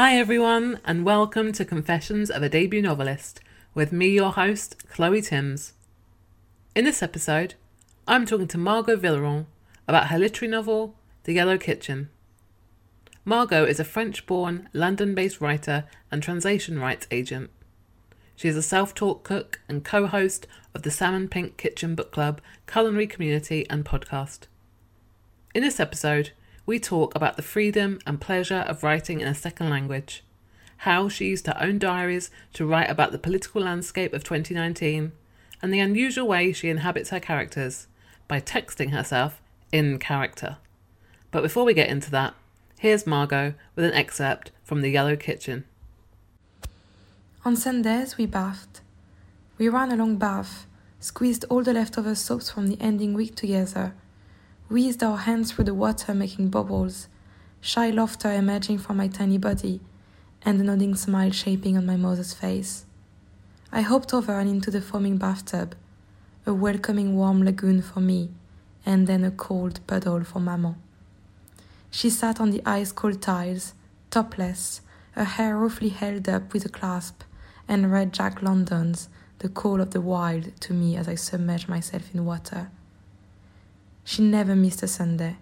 Hi, everyone, and welcome to Confessions of a Debut Novelist with me, your host, Chloe Timms. In this episode, I'm talking to Margaux Vialleron about her literary novel, The Yellow Kitchen. Margot is a French born, London based writer and translation rights agent. She is a self taught cook and co host of the Salmon Pink Kitchen Book Club, culinary community, and podcast. In this episode, we talk about the freedom and pleasure of writing in a second language, how she used her own diaries to write about the political landscape of 2019, and the unusual way she inhabits her characters by texting herself in character. But before we get into that, here's Margaux with an excerpt from The Yellow Kitchen. On Sundays, we bathed. We ran a long bath, squeezed all the leftover soaps from the ending week together whizzed our hands through the water making bubbles, shy laughter emerging from my tiny body, and a nodding smile shaping on my mother's face. I hopped over and into the foaming bathtub, a welcoming warm lagoon for me, and then a cold puddle for Maman. She sat on the ice cold tiles, topless, her hair roughly held up with a clasp, and read Jack London's The Call of the Wild to me as I submerged myself in water. She never missed a Sunday.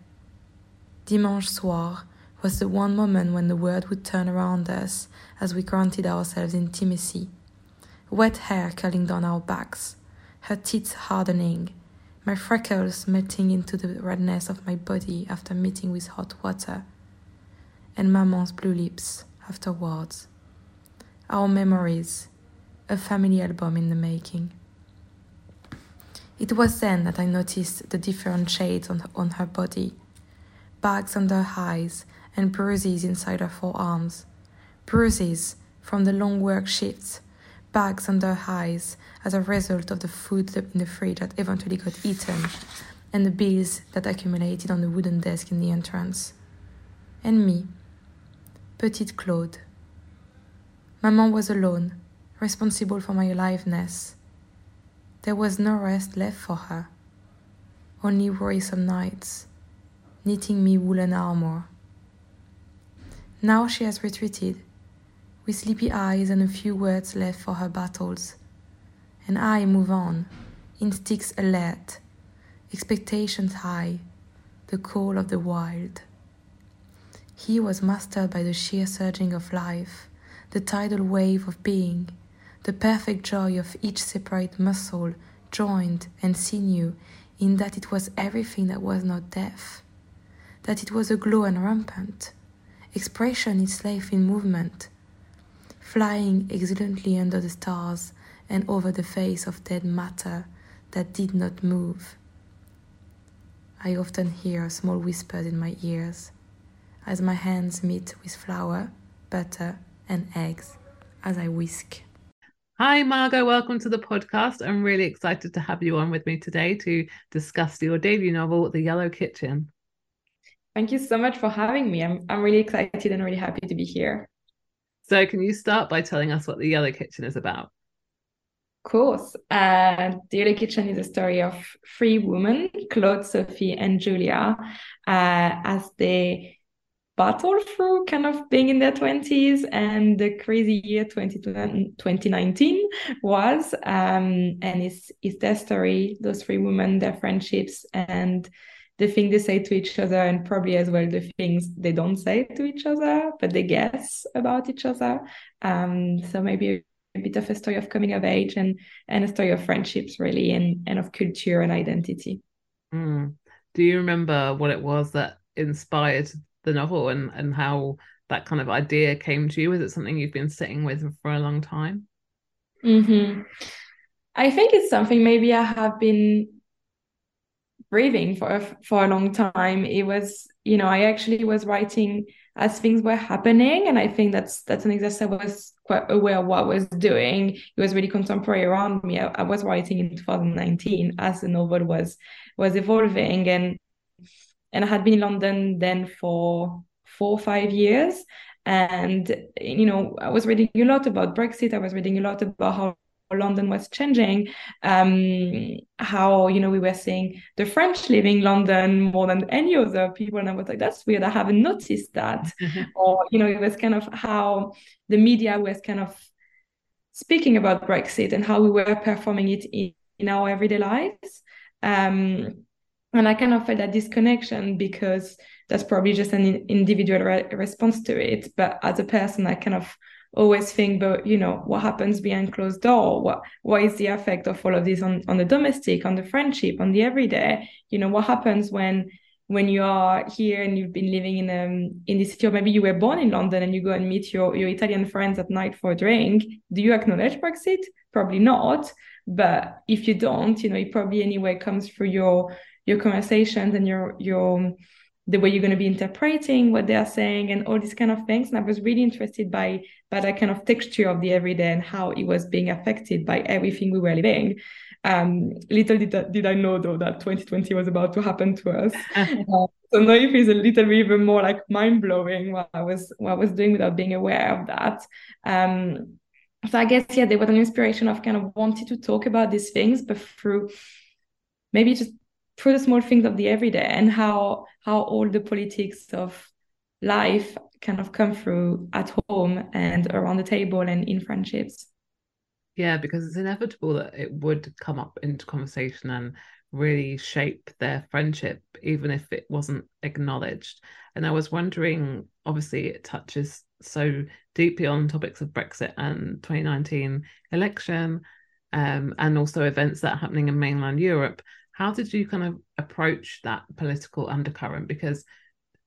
Dimanche soir was the one moment when the world would turn around us as we granted ourselves intimacy. Wet hair curling down our backs, her teeth hardening, my freckles melting into the redness of my body after meeting with hot water, and Maman's blue lips afterwards. Our memories, a family album in the making. It was then that I noticed the different shades on, on her body bags under her eyes and bruises inside her forearms. Bruises from the long work shifts, bags under her eyes as a result of the food in the fridge that eventually got eaten, and the bills that accumulated on the wooden desk in the entrance. And me, Petite Claude. Maman was alone, responsible for my aliveness there was no rest left for her, only worrisome nights, knitting me woolen armor. Now she has retreated, with sleepy eyes and a few words left for her battles, and I move on, instincts alert, expectations high, the call of the wild. He was mastered by the sheer surging of life, the tidal wave of being the perfect joy of each separate muscle, joint, and sinew, in that it was everything that was not death, that it was aglow and rampant, expression its life in movement, flying exultantly under the stars and over the face of dead matter that did not move. I often hear small whispers in my ears as my hands meet with flour, butter, and eggs as I whisk. Hi, Margaux. Welcome to the podcast. I'm really excited to have you on with me today to discuss your debut novel, The Yellow Kitchen. Thank you so much for having me. I'm, I'm really excited and really happy to be here. So, can you start by telling us what The Yellow Kitchen is about? Of course. Uh, the Yellow Kitchen is a story of three women, Claude, Sophie, and Julia, uh, as they battle through kind of being in their 20s and the crazy year 2019 was um, and it's, it's their story those three women their friendships and the thing they say to each other and probably as well the things they don't say to each other but they guess about each other um, so maybe a bit of a story of coming of age and and a story of friendships really and and of culture and identity mm. do you remember what it was that inspired the novel and and how that kind of idea came to you? Is it something you've been sitting with for a long time? Mm-hmm. I think it's something maybe I have been breathing for for a long time. It was, you know, I actually was writing as things were happening, and I think that's that's an exercise I was quite aware of what I was doing. It was really contemporary around me. I, I was writing in 2019 as the novel was was evolving, and and I had been in London then for four or five years. And, you know, I was reading a lot about Brexit. I was reading a lot about how London was changing, um, how you know we were seeing the French leaving London more than any other people, and I was like, that's weird. I haven't noticed that. or you know, it was kind of how the media was kind of speaking about Brexit and how we were performing it in, in our everyday lives. Um, and I kind of felt that disconnection because that's probably just an individual re- response to it. But as a person, I kind of always think but you know what happens behind closed door? What what is the effect of all of this on on the domestic on the friendship on the everyday? You know what happens when when you are here and you've been living in um in this city or maybe you were born in london and you go and meet your your italian friends at night for a drink. Do you acknowledge brexit? Probably not. But if you don't you know it probably anyway comes through your your conversations and your your the way you're going to be interpreting what they are saying and all these kind of things. And i was really interested by by that kind of texture of the everyday and how it was being affected by everything we were living. Um, little did, did i know though that 2020 was about to happen to us. Uh, so now it feels a little bit even more like mind-blowing what i was what i was doing without being aware of that. Um, so i guess yeah there was an inspiration of kind of wanting to talk about these things but through maybe just through the small things of the everyday and how how all the politics of life kind of come through at home and around the table and in friendships. Yeah because it's inevitable that it would come up into conversation and really shape their friendship even if it wasn't acknowledged. And i was wondering obviously it touches so deeply on topics of brexit and 2019 election um, and also events that are happening in mainland europe how did you kind of approach that political undercurrent? Because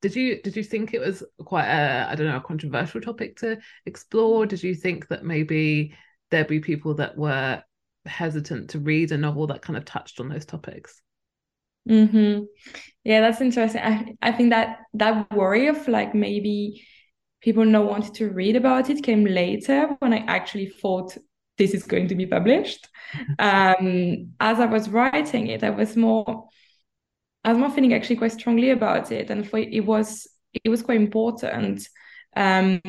did you did you think it was quite a i don't know a controversial topic to explore? Did you think that maybe there'd be people that were hesitant to read a novel that kind of touched on those topics? Mm-hmm. yeah that's interesting. I, I think that that worry of like maybe people not wanting to read about it came later when i actually thought this is going to be published. Um, as I was writing it, I was more, I was more feeling actually quite strongly about it, and for it was it was quite important um,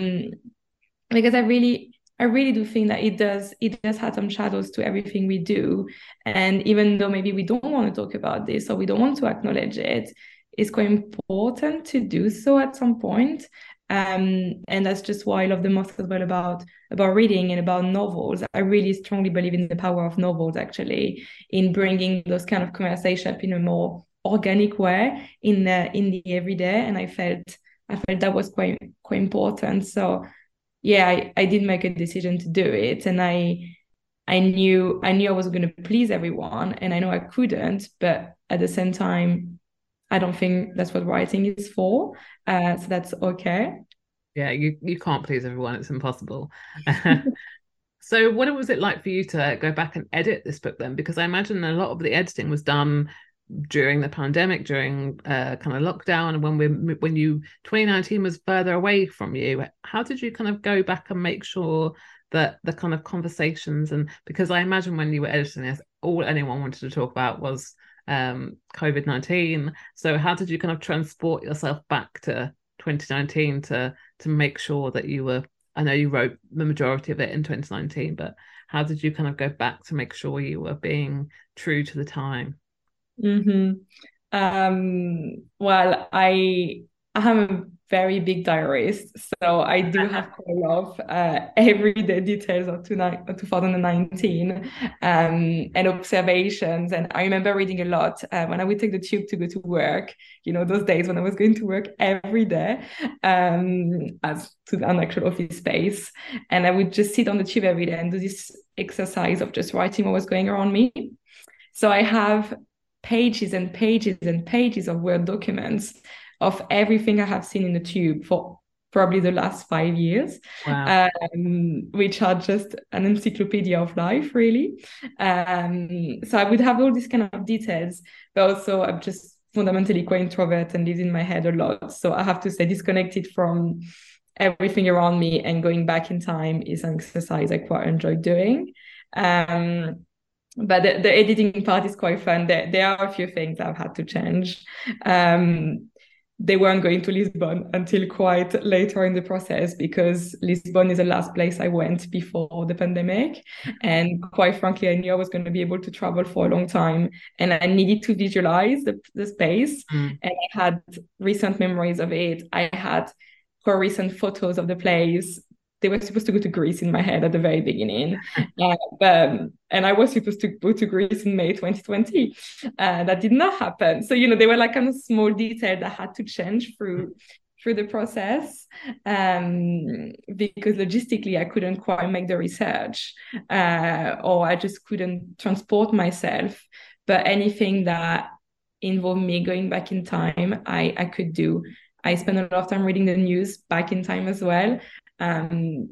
because I really I really do think that it does it does have some shadows to everything we do, and even though maybe we don't want to talk about this or we don't want to acknowledge it, it's quite important to do so at some point. Um, and that's just why I love the most as well about about reading and about novels. I really strongly believe in the power of novels actually in bringing those kind of conversations in a more organic way in the in the everyday. And I felt I felt that was quite quite important. So yeah, I, I did make a decision to do it, and I I knew I knew I was going to please everyone, and I know I couldn't, but at the same time, I don't think that's what writing is for. Uh, so that's okay. Yeah, you, you can't please everyone. It's impossible. so what was it like for you to go back and edit this book then? Because I imagine a lot of the editing was done during the pandemic, during uh, kind of lockdown, when we when you 2019 was further away from you. How did you kind of go back and make sure that the kind of conversations and because I imagine when you were editing this, all anyone wanted to talk about was um, COVID 19. So, how did you kind of transport yourself back to 2019 to, to make sure that you were? I know you wrote the majority of it in 2019, but how did you kind of go back to make sure you were being true to the time? Mm-hmm. Um, well, I I a very big diarist, so I do have quite a lot of uh, everyday details of 2019 um, and observations. And I remember reading a lot uh, when I would take the tube to go to work. You know, those days when I was going to work every day um, as to an actual office space, and I would just sit on the tube every day and do this exercise of just writing what was going around me. So I have pages and pages and pages of Word documents of everything I have seen in the tube for probably the last five years, wow. um, which are just an encyclopedia of life, really. Um, so I would have all these kind of details, but also I'm just fundamentally quite introvert and live in my head a lot. So I have to say disconnected from everything around me and going back in time is an exercise I quite enjoy doing. Um, but the, the, editing part is quite fun. There, there are a few things I've had to change. Um, they weren't going to Lisbon until quite later in the process because Lisbon is the last place I went before the pandemic. And quite frankly, I knew I was going to be able to travel for a long time and I needed to visualize the, the space. Mm. And I had recent memories of it. I had recent photos of the place they were supposed to go to Greece in my head at the very beginning. uh, um, and I was supposed to go to Greece in May 2020. Uh, that did not happen. So, you know, they were like kind of small detail that had to change through through the process um, because logistically I couldn't quite make the research uh, or I just couldn't transport myself. But anything that involved me going back in time, I, I could do. I spent a lot of time reading the news back in time as well. Um,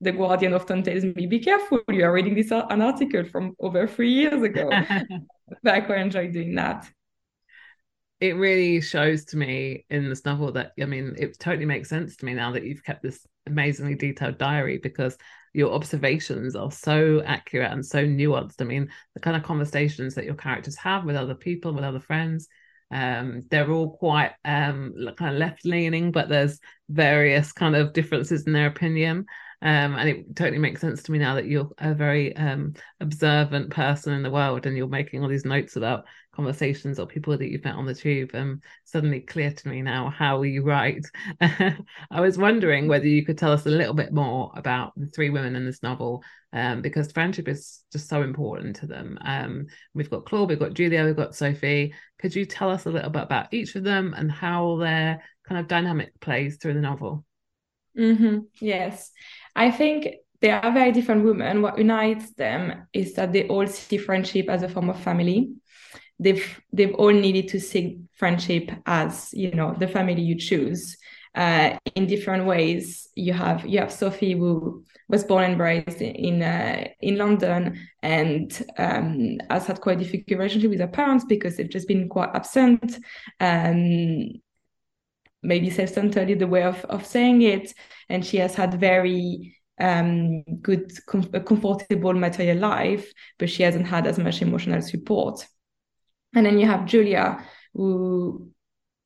the Guardian often tells me, "Be careful! You are reading this an article from over three years ago." but I quite enjoy doing that. It really shows to me in this novel that I mean, it totally makes sense to me now that you've kept this amazingly detailed diary because your observations are so accurate and so nuanced. I mean, the kind of conversations that your characters have with other people, with other friends, um, they're all quite um, kind of left leaning, but there's various kind of differences in their opinion. Um, and it totally makes sense to me now that you're a very um, observant person in the world and you're making all these notes about conversations or people that you've met on the tube. Um, suddenly clear to me now how you write. I was wondering whether you could tell us a little bit more about the three women in this novel, um, because friendship is just so important to them. Um, we've got Claude, we've got Julia, we've got Sophie. Could you tell us a little bit about each of them and how their kind of dynamic plays through the novel? Mm-hmm. Yes. I think they are very different women. What unites them is that they all see friendship as a form of family. They've they've all needed to see friendship as you know the family you choose. Uh, in different ways, you have you have Sophie who was born and raised in uh, in London and um, has had quite a difficult relationship with her parents because they've just been quite absent. Um, maybe self-centered the way of, of saying it and she has had very um, good com- comfortable material life but she hasn't had as much emotional support and then you have julia who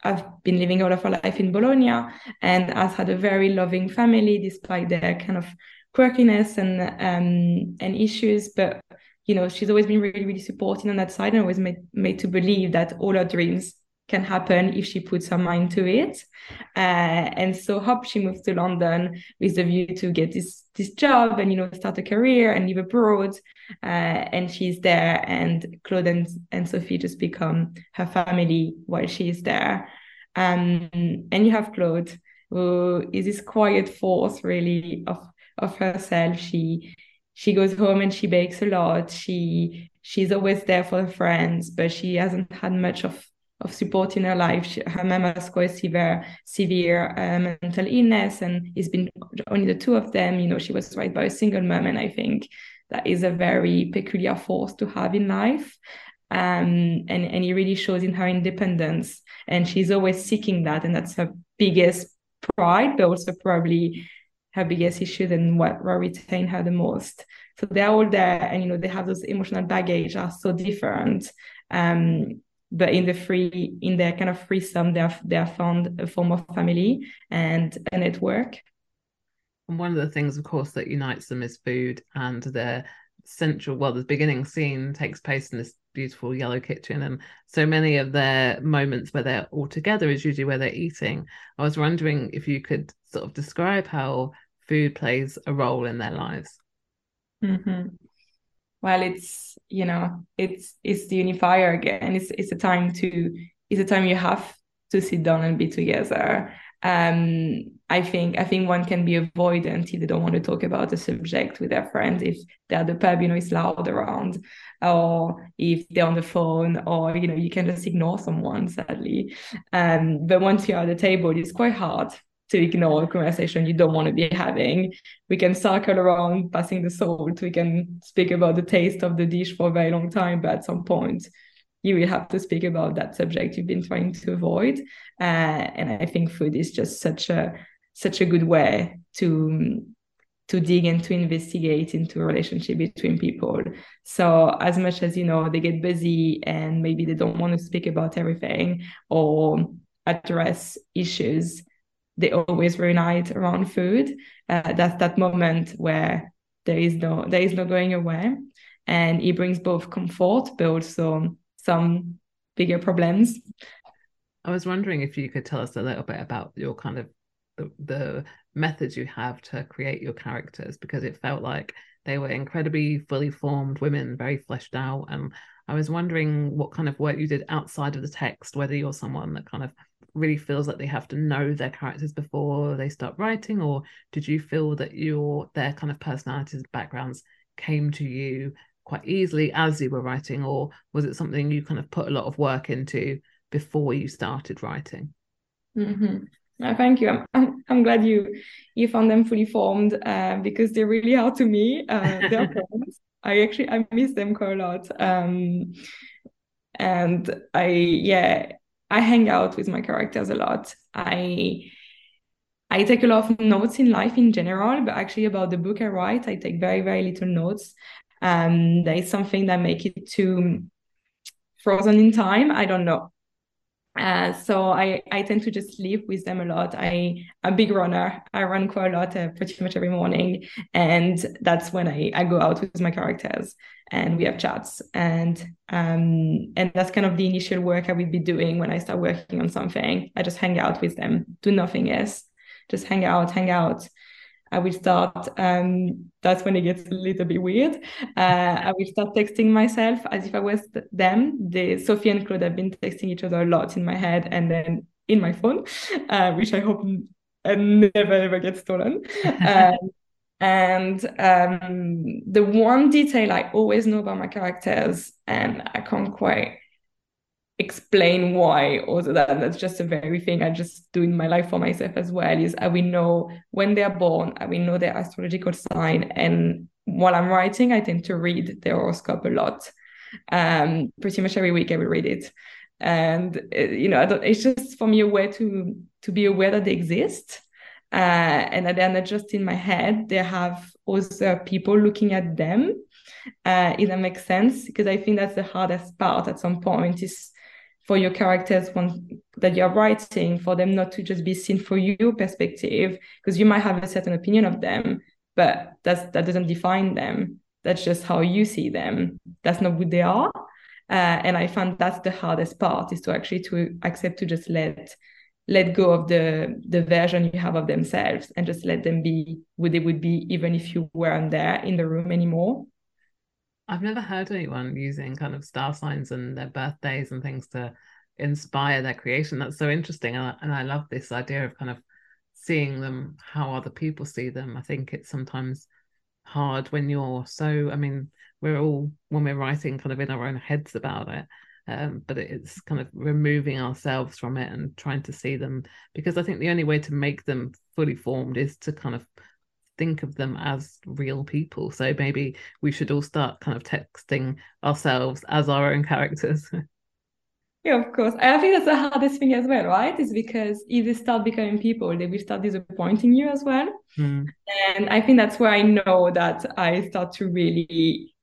have been living all of her life in bologna and has had a very loving family despite their kind of quirkiness and um, and issues. But you know she's always been really really supporting on that side and always made, made to believe that all her dreams can happen if she puts her mind to it. Uh, and so hope she moves to London with the view to get this this job and you know start a career and live abroad. Uh, and she's there, and Claude and, and Sophie just become her family while she is there. Um, and you have Claude, who is this quiet force really of of herself. She she goes home and she bakes a lot. She she's always there for her friends, but she hasn't had much of of support in her life. She, her mom has quite severe, severe uh, mental illness, and it's been only the two of them. You know, she was raised by a single mom, and I think that is a very peculiar force to have in life. Um, and and it really shows in her independence, and she's always seeking that, and that's her biggest pride, but also probably her biggest issue and what will retain her the most. So they're all there, and you know they have those emotional baggage are so different. Um, but in the free in their kind of free sum they have they have found a form of family and a network. And one of the things of course that unites them is food and their central well the beginning scene takes place in this beautiful yellow kitchen. And so many of their moments where they're all together is usually where they're eating. I was wondering if you could sort of describe how food plays a role in their lives. Mm-hmm well it's you know it's it's the unifier again. It's it's a time to it's a time you have to sit down and be together. Um i think i think one can be avoidant if they don't want to talk about the subject with their friends if they're at the pub you know it's loud around or if they're on the phone or you know you can just ignore someone sadly. Um but once you're at the table it's quite hard to ignore conversation you don't want to be having. We can circle around passing the salt. We can speak about the taste of the dish for a very long time, but at some point, you will have to speak about that subject you've been trying to avoid. Uh, and I think food is just such a such a good way to to dig and to investigate into a relationship between people. So as much as you know they get busy and maybe they don't want to speak about everything or address issues, they always reunite around food. Uh, that's that moment where there is no there is no going away, and it brings both comfort but also some bigger problems. I was wondering if you could tell us a little bit about your kind of the, the methods you have to create your characters because it felt like they were incredibly fully formed women, very fleshed out. And I was wondering what kind of work you did outside of the text, whether you're someone that kind of really feels like they have to know their characters before they start writing, or did you feel that your their kind of personalities and backgrounds came to you quite easily as you were writing, or was it something you kind of put a lot of work into before you started writing? Mm-hmm. Thank you. I'm, I'm, I'm glad you you found them fully formed uh, because they really are to me. Uh, they're. I actually I miss them quite a lot. Um, and I yeah I hang out with my characters a lot. I I take a lot of notes in life in general, but actually about the book I write, I take very very little notes. Um, there is something that make it too frozen in time. I don't know. Uh, so I, I tend to just live with them a lot. I I'm a big runner. I run quite a lot, uh, pretty much every morning, and that's when I, I go out with my characters and we have chats. And um and that's kind of the initial work I would be doing when I start working on something. I just hang out with them, do nothing else, just hang out, hang out, I will start, um, that's when it gets a little bit weird. Uh, I will start texting myself as if I was them. The Sophie and Claude have been texting each other a lot in my head and then in my phone, uh, which I hope never ever gets stolen. um, and um, the one detail I always know about my characters, and I can't quite explain why other that that's just a very thing I just do in my life for myself as well is I will know when they're born, I will know their astrological sign. And while I'm writing, I tend to read their horoscope a lot. Um, pretty much every week I will read it. And uh, you know, it's just for me a way to to be aware that they exist. Uh, and that they're not just in my head, they have other people looking at them. Uh, if that makes sense, because I think that's the hardest part at some point is for your characters that you're writing for them not to just be seen for your perspective because you might have a certain opinion of them but that's that doesn't define them. That's just how you see them. That's not who they are. Uh, and i find that's the hardest part is to actually to accept to just let let go of the the version you have of themselves and just let them be who they would be even if you weren't there in the room anymore I've never heard anyone using kind of star signs and their birthdays and things to inspire their creation. That's so interesting. And I, and I love this idea of kind of seeing them how other people see them. I think it's sometimes hard when you're so, I mean, we're all, when we're writing, kind of in our own heads about it. Um, but it's kind of removing ourselves from it and trying to see them because I think the only way to make them fully formed is to kind of think of them as real people. So maybe we should all start kind of texting ourselves as our own characters. Yeah, of course. I think that's the hardest thing as well, right? Is because if they start becoming people, they will start disappointing you as well. Mm. And I think that's where I know that I start to really,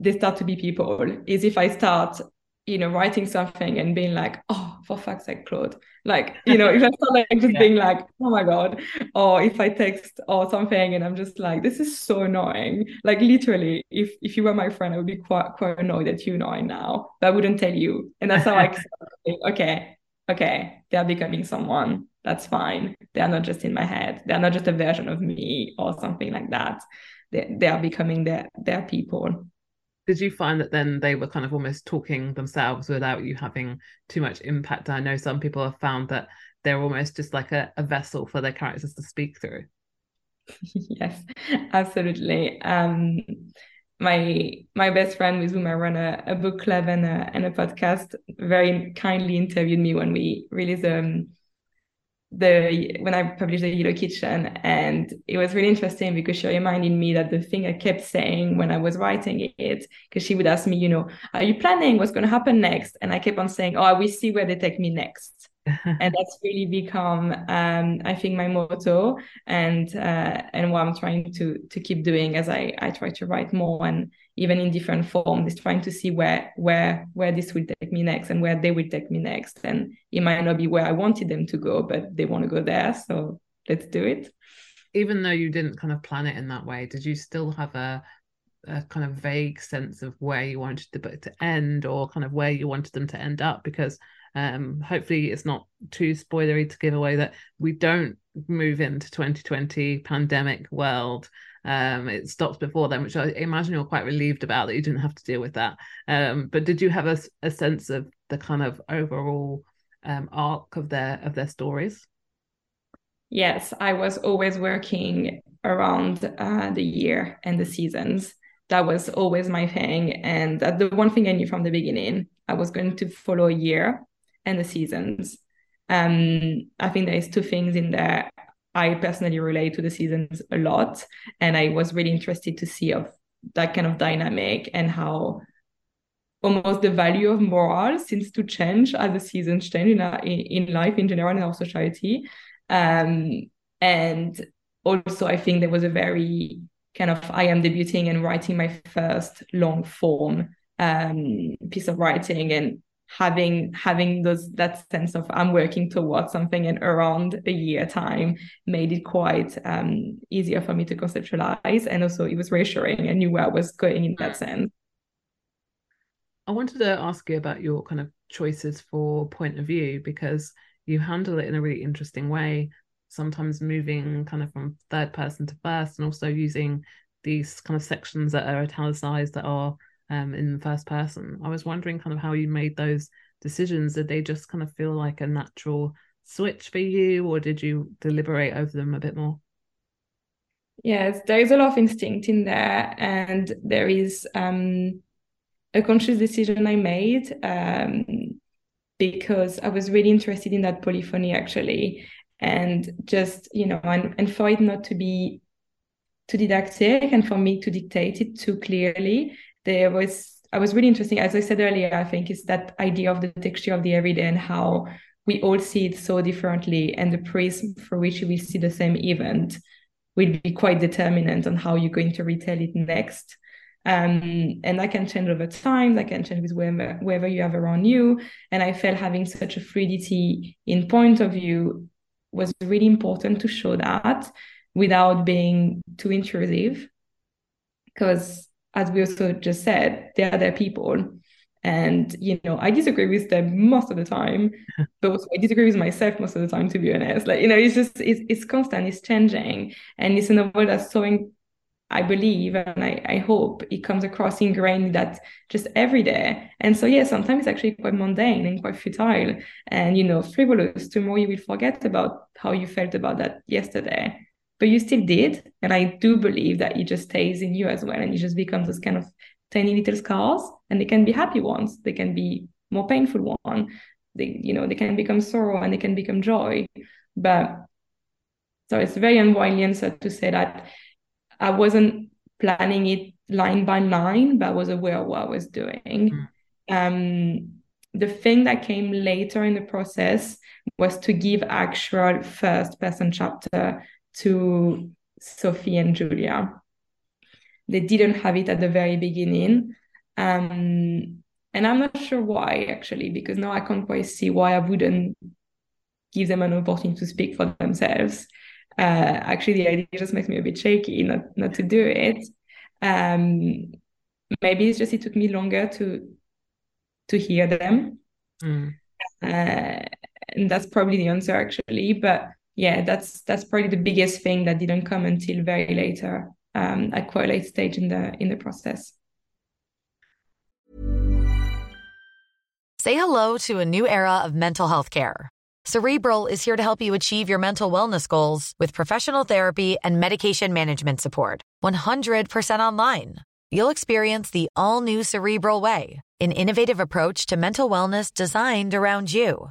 they start to be people. Is if I start you know, writing something and being like, oh, for fuck's sake, Claude. Like, you know, if I start like just yeah. being like, oh my God, or if I text or something and I'm just like, this is so annoying. Like literally, if if you were my friend, I would be quite quite annoyed that you know now, but I wouldn't tell you. And that's how I okay, okay, they're becoming someone. That's fine. They are not just in my head. They are not just a version of me or something like that. They, they are becoming their their people did you find that then they were kind of almost talking themselves without you having too much impact? I know some people have found that they're almost just like a, a vessel for their characters to speak through. yes, absolutely. Um, my my best friend with whom I run a, a book club and a, and a podcast very kindly interviewed me when we released um, the when I published the Yellow Kitchen, and it was really interesting because she reminded me that the thing I kept saying when I was writing it, because she would ask me, you know, are you planning what's going to happen next? And I kept on saying, oh, I will see where they take me next. and that's really become, um, I think, my motto, and uh, and what I'm trying to to keep doing as I I try to write more and even in different forms, is trying to see where where where this will take me next and where they will take me next. And it might not be where I wanted them to go, but they want to go there, so let's do it. Even though you didn't kind of plan it in that way, did you still have a a kind of vague sense of where you wanted the book to end or kind of where you wanted them to end up because um, hopefully, it's not too spoilery to give away that we don't move into 2020 pandemic world. Um, it stops before then, which I imagine you're quite relieved about that you didn't have to deal with that. Um, but did you have a, a sense of the kind of overall um, arc of their of their stories? Yes, I was always working around uh, the year and the seasons. That was always my thing, and the one thing I knew from the beginning, I was going to follow a year and the seasons. Um, I think there is two things in there. I personally relate to the seasons a lot, and I was really interested to see of that kind of dynamic and how almost the value of moral seems to change as the seasons change in, our, in, in life in general in our society. Um, and also, I think there was a very kind of I am debuting and writing my first long form um, piece of writing, and having having those that sense of I'm working towards something and around a year time made it quite um, easier for me to conceptualize and also it was reassuring I knew where I was going in that sense. I wanted to ask you about your kind of choices for point of view because you handle it in a really interesting way sometimes moving kind of from third person to first and also using these kind of sections that are italicized that are um, in the first person. I was wondering kind of how you made those decisions. Did they just kind of feel like a natural switch for you, or did you deliberate over them a bit more? Yes, there is a lot of instinct in there, and there is um, a conscious decision I made um, because I was really interested in that polyphony actually, and just you know, and, and for it not to be too didactic and for me to dictate it too clearly there was I was really interesting, as I said earlier, I think is that idea of the texture of the everyday and how we all see it so differently, and the prism for which we see the same event will be quite determinant on how you're going to retell it next. Um, and that can change over time, that can change with whoever, whoever you have around you. And I felt having such a fluidity in point of view was really important to show that without being too intrusive. Because as we also just said, they are their people. And, you know, I disagree with them most of the time, but also I disagree with myself most of the time, to be honest. Like, you know, it's just, it's, it's constant, it's changing. And it's in a world that's so, I believe, and I, I hope it comes across ingrained that just every day. And so, yeah, sometimes it's actually quite mundane and quite futile and, you know, frivolous. Tomorrow you will forget about how you felt about that yesterday but you still did. And I do believe that it just stays in you as well. And it just becomes this kind of tiny little scars. And they can be happy ones, they can be more painful one. They, you know, they can become sorrow and they can become joy. But so it's very unwindly answer to say that I wasn't planning it line by line, but I was aware of what I was doing. Mm. Um, the thing that came later in the process was to give actual first person chapter to Sophie and Julia. They didn't have it at the very beginning. Um, and I'm not sure why, actually, because now I can't quite see why I wouldn't give them an opportunity to speak for themselves. Uh, actually, the idea just makes me a bit shaky not, not to do it. Um, maybe it's just it took me longer to to hear them. Mm. Uh, and that's probably the answer, actually. But yeah, that's that's probably the biggest thing that didn't come until very later um, at quite a late stage in the in the process. Say hello to a new era of mental health care. Cerebral is here to help you achieve your mental wellness goals with professional therapy and medication management support. 100% online. You'll experience the all new Cerebral Way, an innovative approach to mental wellness designed around you.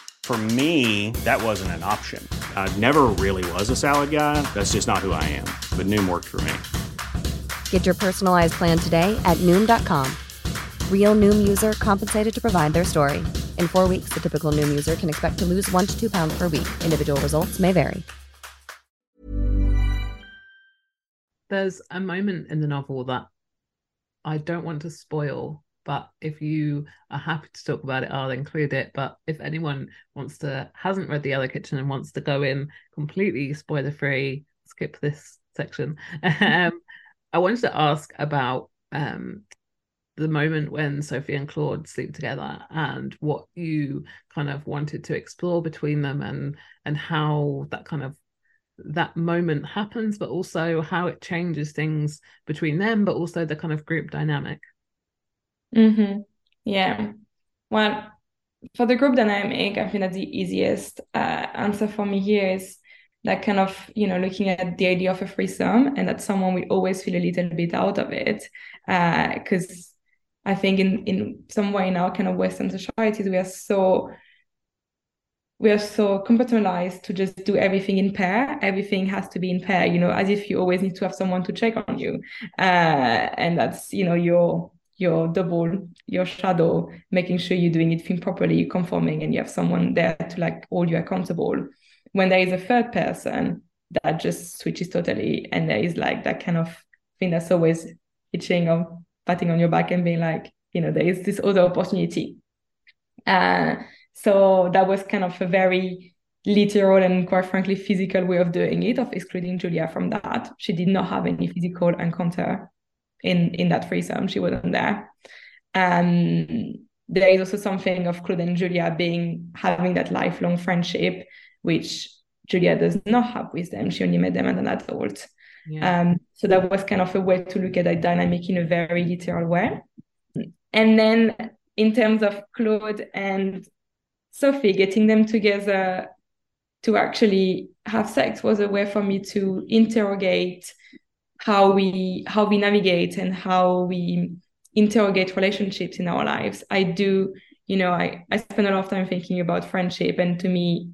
For me, that wasn't an option. I never really was a salad guy. That's just not who I am. But Noom worked for me. Get your personalized plan today at Noom.com. Real Noom user compensated to provide their story. In four weeks, the typical Noom user can expect to lose one to two pounds per week. Individual results may vary. There's a moment in the novel that I don't want to spoil, but if you are happy to talk about it, I'll include it. But if anyone wants to hasn't read the Yellow Kitchen and wants to go in completely spoiler free, skip this section. um, I wanted to ask about um, the moment when Sophie and Claude sleep together and what you kind of wanted to explore between them and and how that kind of that moment happens, but also how it changes things between them, but also the kind of group dynamic. Mm-hmm. Yeah. Well, for the group dynamic, I think that the easiest uh, answer for me here is that kind of, you know, looking at the idea of a threesome and that someone will always feel a little bit out of it. Because uh, I think in, in some way in our kind of Western societies, we are so we are so compartmentalized to just do everything in pair. Everything has to be in pair, you know, as if you always need to have someone to check on you. Uh, and that's, you know, your your double, your shadow, making sure you're doing it properly, conforming, and you have someone there to like hold you accountable. When there is a third person, that just switches totally. And there is like that kind of thing that's always itching or patting on your back and being like, you know, there is this other opportunity. Uh, so that was kind of a very literal and quite frankly physical way of doing it, of excluding Julia from that. She did not have any physical encounter in in that threesome. She wasn't there. Um, there is also something of Claude and Julia being having that lifelong friendship, which Julia does not have with them. She only met them as an adult. Yeah. Um, so that was kind of a way to look at that dynamic in a very literal way. And then in terms of Claude and Sophie, getting them together to actually have sex was a way for me to interrogate how we how we navigate and how we interrogate relationships in our lives. I do, you know, I, I spend a lot of time thinking about friendship and to me,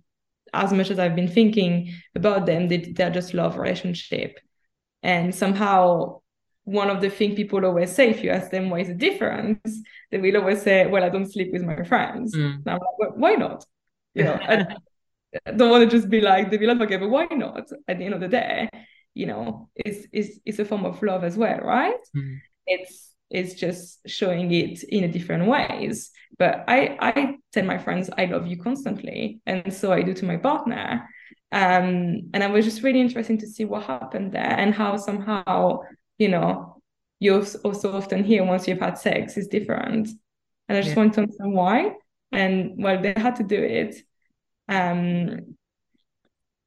as much as I've been thinking about them, they, they're just love relationship. And somehow one of the things people always say if you ask them why is the difference, they will always say, "Well, I don't sleep with my friends." Mm. I'm like, well, "Why not?" You know, I, I don't want to just be like, "They be like, okay, but why not?" At the end of the day, you know, is is is a form of love as well, right? Mm. It's it's just showing it in a different ways. But I I tell my friends I love you constantly, and so I do to my partner. Um, and I was just really interesting to see what happened there and how somehow you know, you also often hear once you've had sex is different. And I just yeah. want to understand why. And well, they had to do it. Um,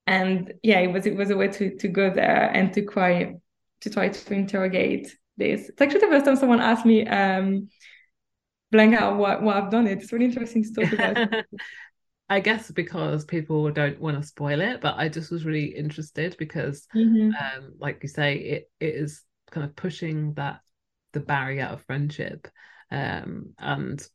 and yeah, it was it was a way to to go there and to try to try to interrogate this. It's actually the first time someone asked me, um, Blanca, what what I've done. It. It's really interesting to talk about. I guess because people don't want to spoil it, but I just was really interested because, mm-hmm. um, like you say, it it is kind of pushing that the barrier of friendship um, and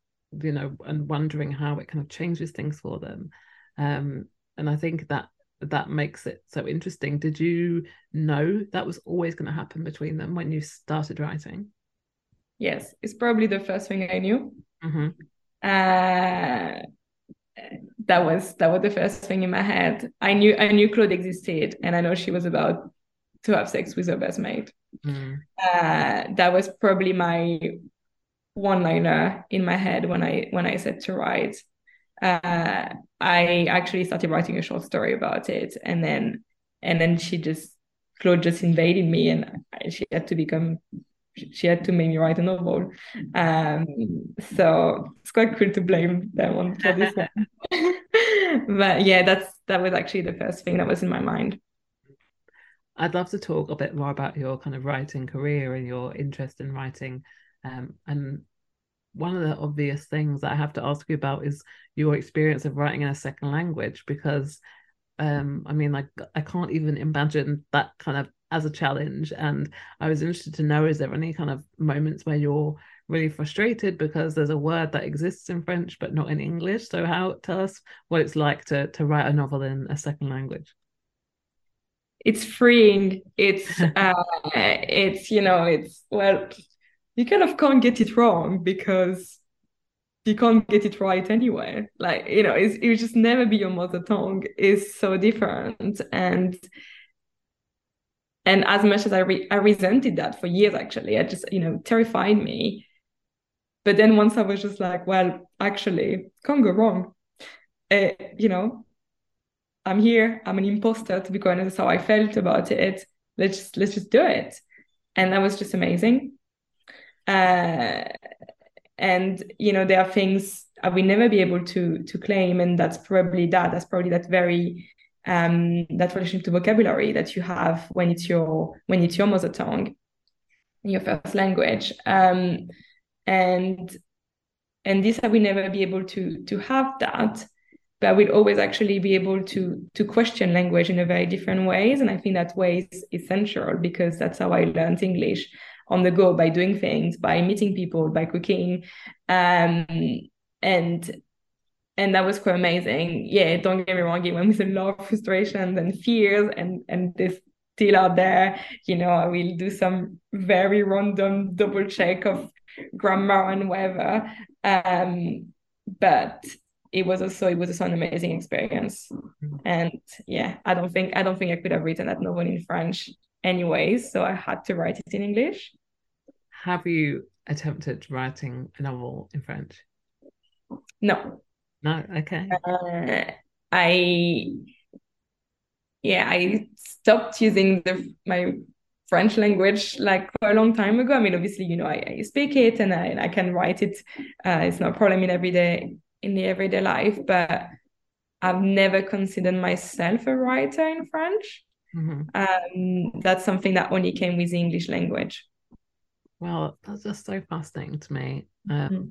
you know and wondering how it kind of changes things for them um, and i think that that makes it so interesting did you know that was always going to happen between them when you started writing yes it's probably the first thing i knew mm-hmm. uh, that was that was the first thing in my head i knew i knew claude existed and i know she was about to have sex with her best mate Mm. Uh, that was probably my one liner in my head when I when I said to write. Uh, I actually started writing a short story about it, and then and then she just Claude just invaded me, and she had to become she had to make me write a novel. Um, so it's quite cool to blame them on for this one. but yeah, that's that was actually the first thing that was in my mind. I'd love to talk a bit more about your kind of writing career and your interest in writing. Um, and one of the obvious things that I have to ask you about is your experience of writing in a second language, because um, I mean, like, I can't even imagine that kind of as a challenge. And I was interested to know is there any kind of moments where you're really frustrated because there's a word that exists in French but not in English? So, how tell us what it's like to to write a novel in a second language it's freeing it's uh it's you know it's well you kind of can't get it wrong because you can't get it right anyway like you know it's, it just never be your mother tongue is so different and and as much as I re- I resented that for years actually it just you know terrified me but then once I was just like well actually can't go wrong uh, you know I'm here. I'm an imposter, to be honest. That's how I felt about it. Let's just, let's just do it, and that was just amazing. Uh, and you know, there are things I will never be able to to claim, and that's probably that. That's probably that very um, that relationship to vocabulary that you have when it's your when it's your mother tongue, your first language, um, and and this I will never be able to to have that but I will always actually be able to to question language in a very different ways. And I think that way is essential because that's how I learned English on the go by doing things, by meeting people, by cooking. Um, and and that was quite amazing. Yeah, don't get me wrong, it went with a lot of frustrations and fears and and this still out there. You know, I will do some very random double check of grammar and whatever. Um, but it was also it was also an amazing experience mm-hmm. and yeah i don't think i don't think i could have written that novel in french anyways so i had to write it in english have you attempted writing a novel in french no no okay uh, i yeah i stopped using the my French language like for a long time ago. I mean, obviously, you know, I, I speak it and I, I can write it. Uh, it's no problem in everyday in the everyday life, but I've never considered myself a writer in French. Mm-hmm. Um, that's something that only came with the English language. Well, that's just so fascinating to me. Um, mm-hmm.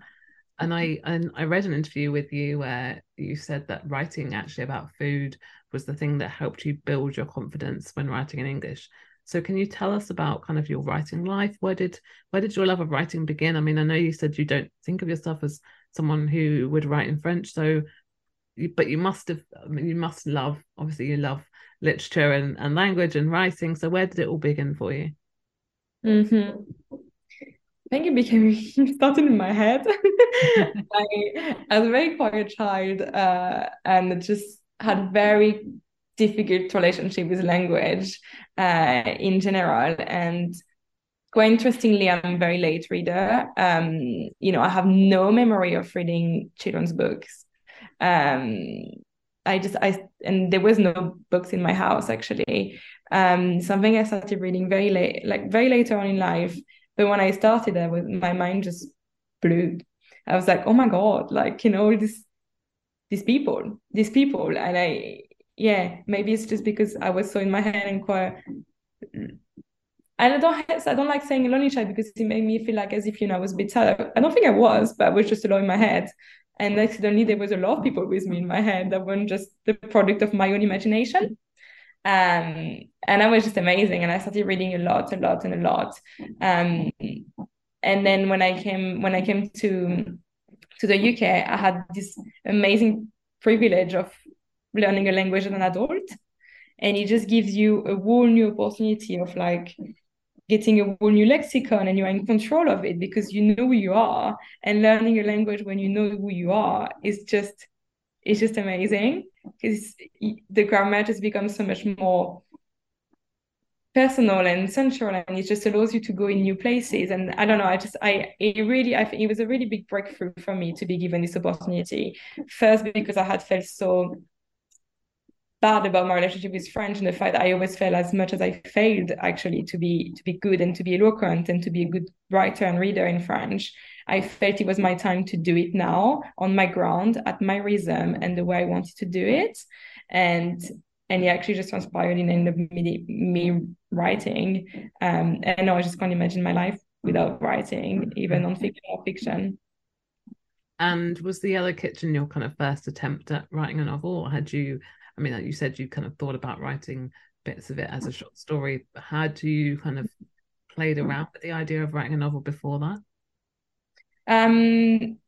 And I and I read an interview with you where you said that writing actually about food was the thing that helped you build your confidence when writing in English. So can you tell us about kind of your writing life? Where did where did your love of writing begin? I mean, I know you said you don't think of yourself as someone who would write in French. So, but you must have, I mean, you must love, obviously, you love literature and, and language and writing. So, where did it all begin for you? Mm-hmm. I think it became started in my head. I, I, was a very quiet child uh, and just had a very difficult relationship with language uh, in general. And quite interestingly, I'm a very late reader. Um, you know, I have no memory of reading children's books. Um, I just I and there was no books in my house actually. Um, something I started reading very late, like very later on in life. But when I started, I was my mind just blew. I was like, oh my god, like you know this these people, these people, and I yeah maybe it's just because I was so in my head and quite and I don't I don't like saying lonely child because it made me feel like as if you know I was a bit sad. I don't think I was, but I was just alone in my head. And accidentally there was a lot of people with me in my head that weren't just the product of my own imagination. Um, and that was just amazing. And I started reading a lot, a lot, and a lot. Um, and then when I came when I came to to the UK, I had this amazing privilege of learning a language as an adult and it just gives you a whole new opportunity of like getting a whole new lexicon and you're in control of it because you know who you are and learning a language when you know who you are is just it's just amazing because the grammar just becomes so much more personal and sensual and it just allows you to go in new places. And i don't know i just i it really i think it was a really big breakthrough for me to be given this opportunity. First because i had felt so bad about my relationship with french and the fact that i always felt as much as i failed actually to be to be good and to be eloquent and to be a good writer and reader in french i felt it was my time to do it now on my ground at my rhythm and the way i wanted to do it and and it actually just transpired in the end of me, me writing. Um, and I just can't imagine my life without writing, even non-fiction or fiction. And was the Yellow Kitchen your kind of first attempt at writing a novel, or had you? I mean, like you said, you kind of thought about writing bits of it as a short story. Had you kind of played around with the idea of writing a novel before that? Um,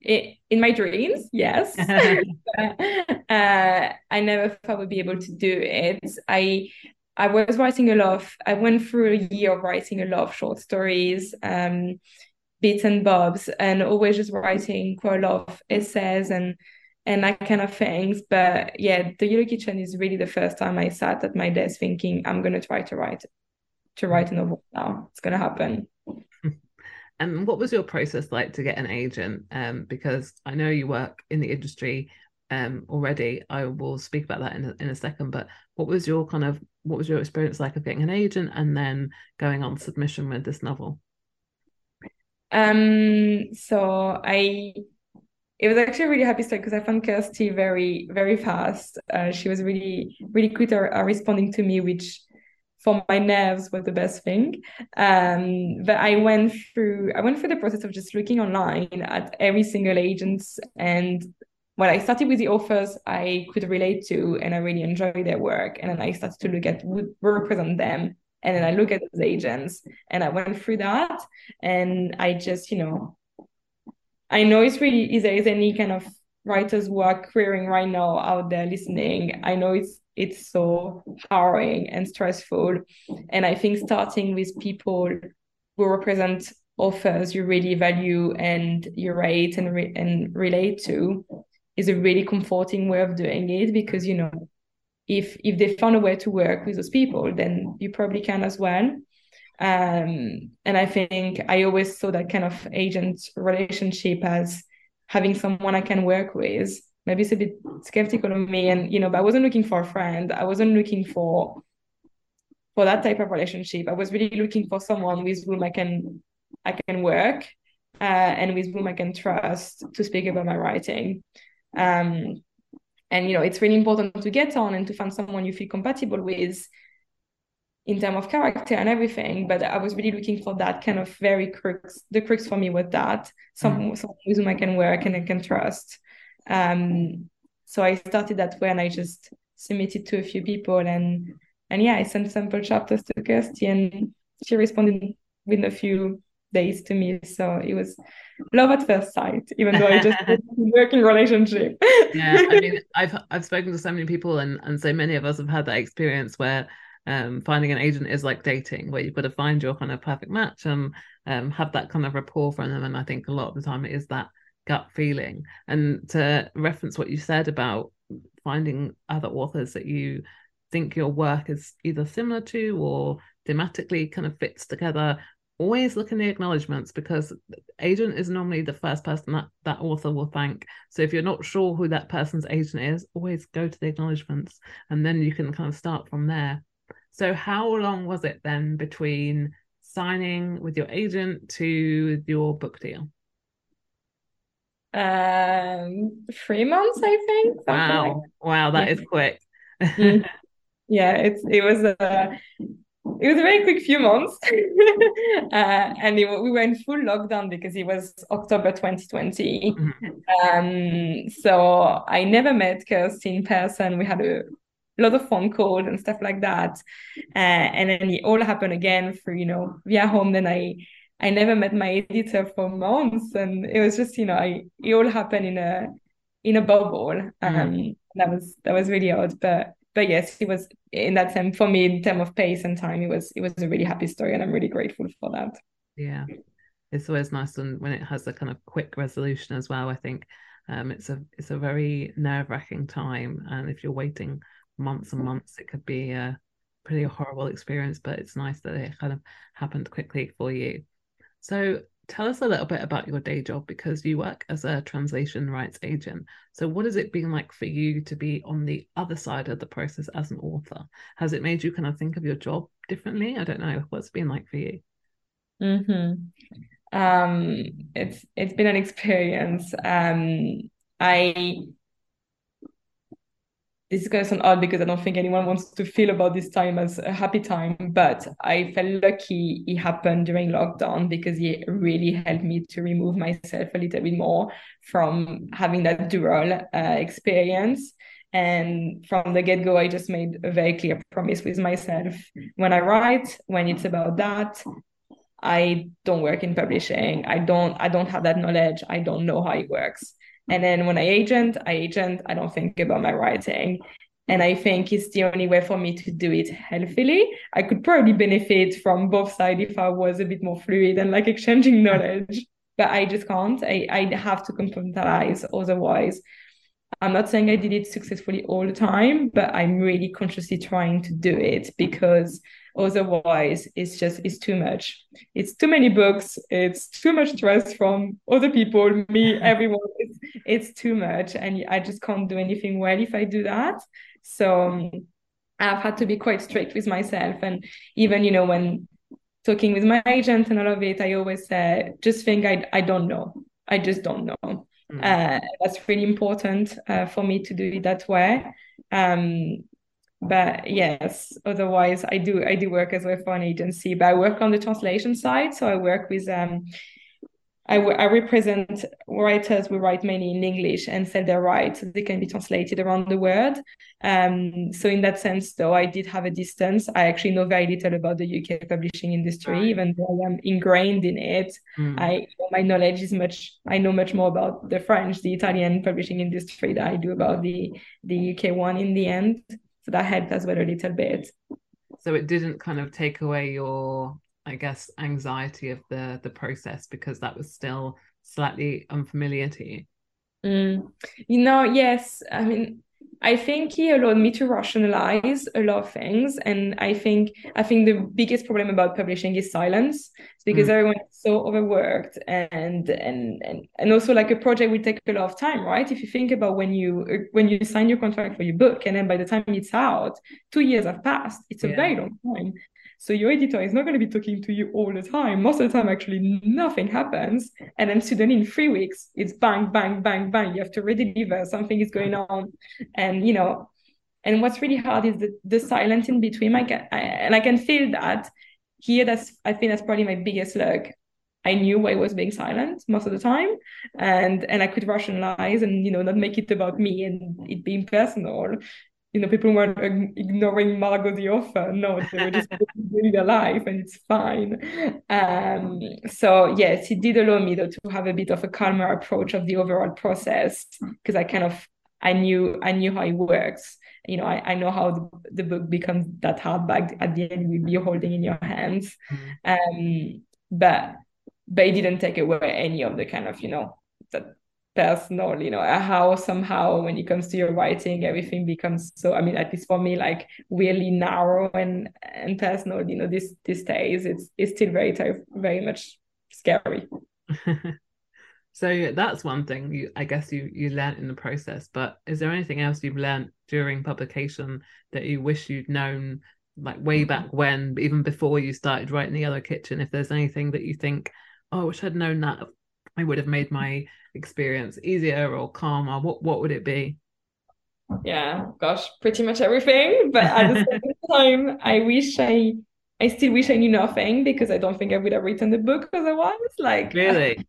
it, in my dreams, yes. uh, I never thought I would be able to do it. I I was writing a lot of, I went through a year of writing a lot of short stories, um, bits and bobs, and always just writing quite a lot of essays and and that kind of things. But yeah, the Yellow Kitchen is really the first time I sat at my desk thinking, I'm gonna try to write to write a novel now. It's gonna happen. And what was your process like to get an agent? Um, because I know you work in the industry um, already. I will speak about that in a, in a second. But what was your kind of what was your experience like of getting an agent and then going on submission with this novel? Um, so I it was actually a really happy story because I found Kirsty very, very fast. Uh, she was really, really quick at, responding to me, which for my nerves was the best thing. Um, but I went through I went through the process of just looking online at every single agent and when I started with the offers I could relate to and I really enjoyed their work. And then I started to look at who represent them. And then I look at those agents and I went through that and I just, you know, I know it's really is there is any kind of writers who are querying right now out there listening. I know it's it's so harrowing and stressful. And I think starting with people who represent authors you really value and you rate and re- and relate to is a really comforting way of doing it because you know if if they found a way to work with those people then you probably can as well um, and i think i always saw that kind of agent relationship as having someone i can work with. Maybe it's a bit skeptical of me and you know but i wasn't looking for a friend. I wasn't looking for for that type of relationship. I was really looking for someone with whom i can i can work uh, and with whom i can trust to speak about my writing. Um, and you know it's really important to get on and to find someone you feel compatible with in terms of character and everything but i was really looking for that kind of very crux the crux for me was that some, mm. someone with whom i can work and i can trust um, so I started that way and I just submitted to a few people and and yeah, I sent sample chapters to Kirsty and she responded within a few days to me. So it was love at first sight, even though I just working relationship. yeah, I mean, I've I've spoken to so many people, and and so many of us have had that experience where um, finding an agent is like dating, where you've got to find your kind of perfect match and um, have that kind of rapport from them. And I think a lot of the time it is that gut feeling. And to reference what you said about finding other authors that you think your work is either similar to or thematically kind of fits together always look in the acknowledgements because agent is normally the first person that that author will thank so if you're not sure who that person's agent is always go to the acknowledgements and then you can kind of start from there so how long was it then between signing with your agent to your book deal um three months i think wow like wow that yeah. is quick mm-hmm. yeah it's it was a it was a very quick few months uh, and it, we went full lockdown because it was october 2020 mm-hmm. um so i never met kirsty in person we had a lot of phone calls and stuff like that uh, and then it all happened again through you know via home then i I never met my editor for months, and it was just you know I it all happened in a in a bubble. Mm-hmm. Um, mm. that was that was really odd, but but yes, it was in that time for me in terms of pace and time. It was it was a really happy story, and I'm really grateful for that. Yeah, it's always nice when when it has a kind of quick resolution as well. I think um, it's a it's a very nerve wracking time, and if you're waiting months and months, it could be a pretty horrible experience, but it's nice that it kind of happened quickly for you. So tell us a little bit about your day job because you work as a translation rights agent. So, what has it been like for you to be on the other side of the process as an author? Has it made you kind of think of your job differently? I don't know. What's been like for you? Mm-hmm. Um, it's it's been an experience. Um, I this is going to sound odd because I don't think anyone wants to feel about this time as a happy time, but I felt lucky it happened during lockdown because it really helped me to remove myself a little bit more from having that dual uh, experience. And from the get go, I just made a very clear promise with myself. When I write, when it's about that, I don't work in publishing. I don't I don't have that knowledge. I don't know how it works. And then when I agent, I agent, I don't think about my writing. And I think it's the only way for me to do it healthily. I could probably benefit from both sides if I was a bit more fluid and like exchanging mm-hmm. knowledge, but I just can't. I, I have to compartmentalize otherwise. I'm not saying I did it successfully all the time, but I'm really consciously trying to do it because Otherwise, it's just it's too much. It's too many books. It's too much stress from other people, me, everyone. It's, it's too much, and I just can't do anything well if I do that. So um, I've had to be quite strict with myself, and even you know when talking with my agent and all of it, I always say, just think I I don't know. I just don't know. Mm. Uh, that's really important uh, for me to do it that way. Um, but yes otherwise i do i do work as well for an agency but i work on the translation side so i work with um I, I represent writers who write mainly in English and sell their rights so they can be translated around the world. Um, so in that sense, though, I did have a distance. I actually know very little about the UK publishing industry, even though I'm ingrained in it. Mm. I my knowledge is much. I know much more about the French, the Italian publishing industry than I do about the the UK one. In the end, so that helped as well a little bit so it didn't kind of take away your i guess anxiety of the the process because that was still slightly unfamiliar to you mm. you know yes i mean I think he allowed me to rationalize a lot of things. And I think I think the biggest problem about publishing is silence. It's because mm. everyone is so overworked and and and and also like a project will take a lot of time, right? If you think about when you when you sign your contract for your book and then by the time it's out, two years have passed. It's a yeah. very long time. So your editor is not going to be talking to you all the time. Most of the time, actually, nothing happens. And then suddenly in three weeks, it's bang, bang, bang, bang. You have to redeliver. Something is going on. And, you know, and what's really hard is the, the silence in between. I can, I, and I can feel that here. That's, I think that's probably my biggest luck. I knew I was being silent most of the time, and and I could rationalize and you know not make it about me and it being personal you know, people weren't ignoring Margaux the author. No, they were just living their life and it's fine. Um, so yes, it did allow me though to have a bit of a calmer approach of the overall process because I kind of I knew I knew how it works. You know, I, I know how the, the book becomes that hardback at the end will be holding in your hands. Mm-hmm. Um, but but it didn't take away any of the kind of, you know, that personal you know how somehow when it comes to your writing everything becomes so i mean at least for me like really narrow and and personal you know this these days it's it's still very very much scary. So that's one thing you i guess you you learned in the process but is there anything else you've learned during publication that you wish you'd known like way back mm-hmm. when even before you started writing the Yellow Kitchen if there's anything that you think oh i wish i'd known that I would have made my experience easier or calmer? What what would it be? Yeah, gosh, pretty much everything. But at the same time, I wish I I still wish I knew nothing because I don't think I would have written the book otherwise. Like really.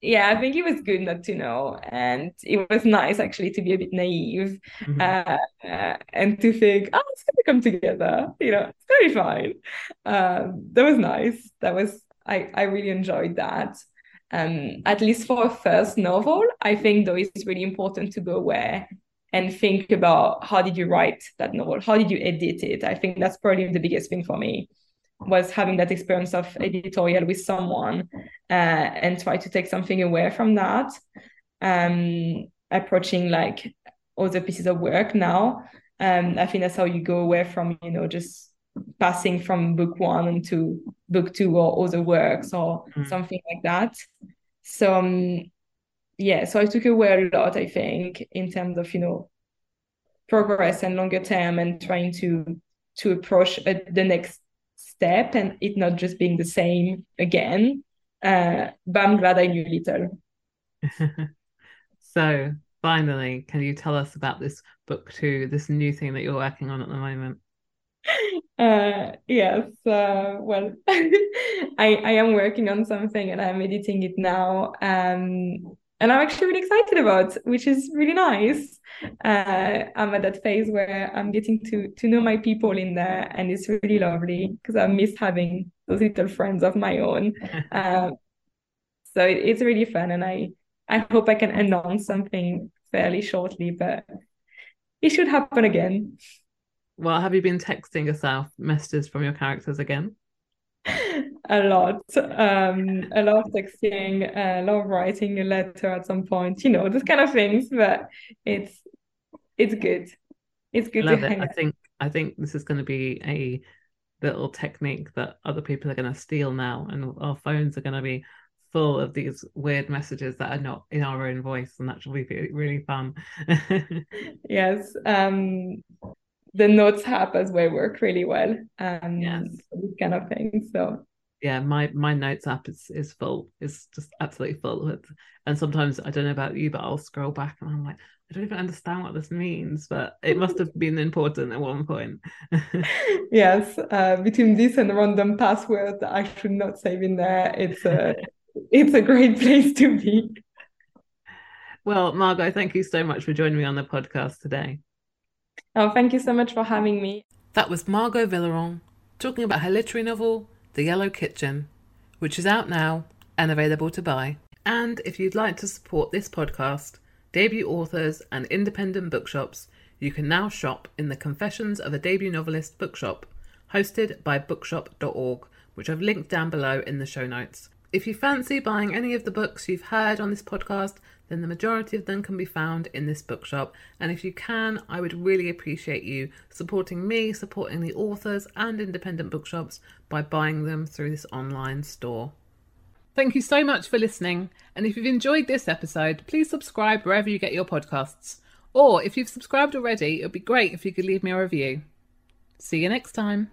Yeah, I think it was good not to know, and it was nice actually to be a bit naive mm-hmm. uh, uh, and to think, oh, it's gonna come together. You know, it's gonna be fine. Um, that was nice. That was I I really enjoyed that um, at least for a first novel, I think though it's really important to go away and think about how did you write that novel? How did you edit it? I think that's probably the biggest thing for me was having that experience of editorial with someone uh, and try to take something away from that. Um, approaching like other pieces of work now. Um, I think that's how you go away from, you know, just passing from book one into book two or other works or Mm. something like that. So um, yeah, so I took away a lot, I think, in terms of you know progress and longer term and trying to to approach uh, the next step and it not just being the same again. Uh, but I'm glad I knew little. so, finally, can you tell us about this book two, this new thing that you're working on at the moment? Uh, yes, uh, well, I I am working on something and I'm editing it now. Um, and I'm actually really excited about, which is really nice. Uh, I'm at that phase where I'm getting to to know my people in there, and it's really lovely because I miss having those little friends of my own. Uh, so it, it's really fun, and I I hope I can announce something fairly shortly, but it should happen again. Well, have you been texting yourself messages from your characters again? a lot um a lot of texting a lot of writing a letter at some point you know those kind of things but it's it's good it's good Love to it. I think I think this is going to be a little technique that other people are going to steal now, and our phones are going to be full of these weird messages that are not in our own voice, and that should be really fun. yes um the notes app as well work really well um Yes. this kind of thing so yeah, my my notes app is is full. It's just absolutely full with, and sometimes I don't know about you, but I'll scroll back and I'm like, I don't even understand what this means, but it must have been important at one point. yes uh between this and random passwords that I should not save in there it's a it's a great place to be well, Margaux, thank you so much for joining me on the podcast today. Oh thank you so much for having me That was Margaux Vialleron talking about her literary novel, The Yellow Kitchen, which is out now and available to buy. And if you'd like to support this podcast, debut authors, and independent bookshops, you can now shop in the Confessions of a Debut Novelist bookshop, hosted by bookshop.org, which I've linked down below in the show notes. If you fancy buying any of the books you've heard on this podcast, then the majority of them can be found in this bookshop. And if you can, I would really appreciate you supporting me, supporting the authors and independent bookshops by buying them through this online store. Thank you so much for listening. And if you've enjoyed this episode, please subscribe wherever you get your podcasts. Or if you've subscribed already, it would be great if you could leave me a review. See you next time.